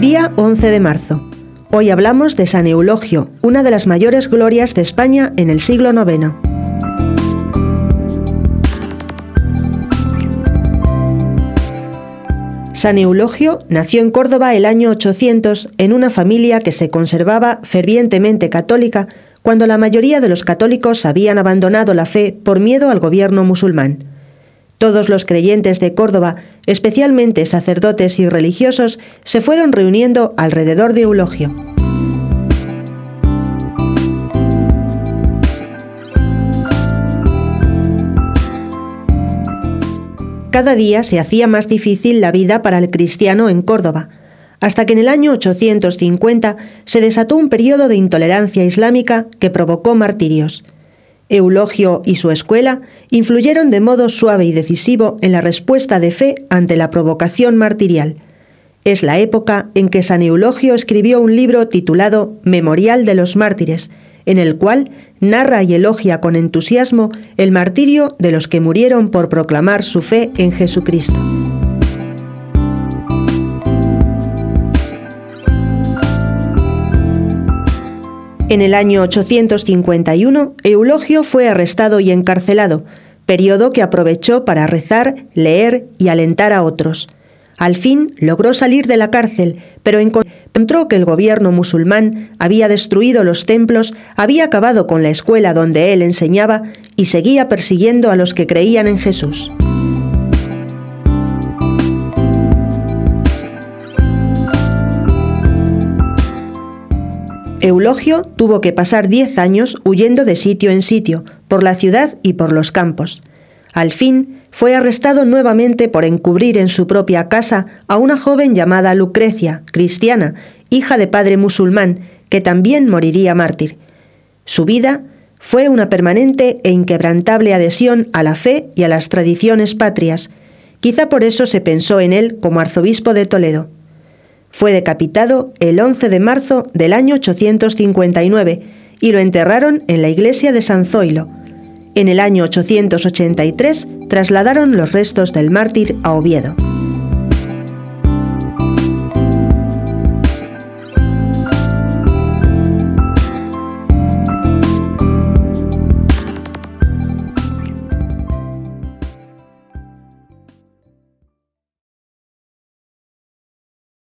11 de marzo. Hoy hablamos de San Eulogio, una de las mayores glorias de España en el siglo IX. San Eulogio nació en Córdoba el año 800 en una familia que se conservaba fervientemente católica cuando la mayoría de los católicos habían abandonado la fe por miedo al gobierno musulmán. Todos los creyentes de Córdoba, especialmente sacerdotes y religiosos, se fueron reuniendo alrededor de Eulogio. Cada día se hacía más difícil la vida para el cristiano en Córdoba, hasta que en el año 850 se desató un periodo de intolerancia islámica que provocó martirios. Eulogio y su escuela influyeron de modo suave y decisivo en la respuesta de fe ante la provocación martirial. Es la época en que San Eulogio escribió un libro titulado Memorial de los Mártires, en el cual narra y elogia con entusiasmo el martirio de los que murieron por proclamar su fe en Jesucristo. En el año 851, Eulogio fue arrestado y encarcelado, periodo que aprovechó para rezar, leer y alentar a otros. Al fin logró salir de la cárcel, pero encontró que el gobierno musulmán había destruido los templos, había acabado con la escuela donde él enseñaba y seguía persiguiendo a los que creían en Jesús. Eulogio tuvo que pasar diez años huyendo de sitio en sitio, por la ciudad y por los campos. Al fin, fue arrestado nuevamente por encubrir en su propia casa a una joven llamada Lucrecia, cristiana, hija de padre musulmán, que también moriría mártir. Su vida fue una permanente e inquebrantable adhesión a la fe y a las tradiciones patrias. Quizá por eso se pensó en él como arzobispo de Toledo. Fue decapitado el 11 de marzo del año 859 y lo enterraron en la iglesia de San Zoilo. En el año 883 trasladaron los restos del mártir a Oviedo.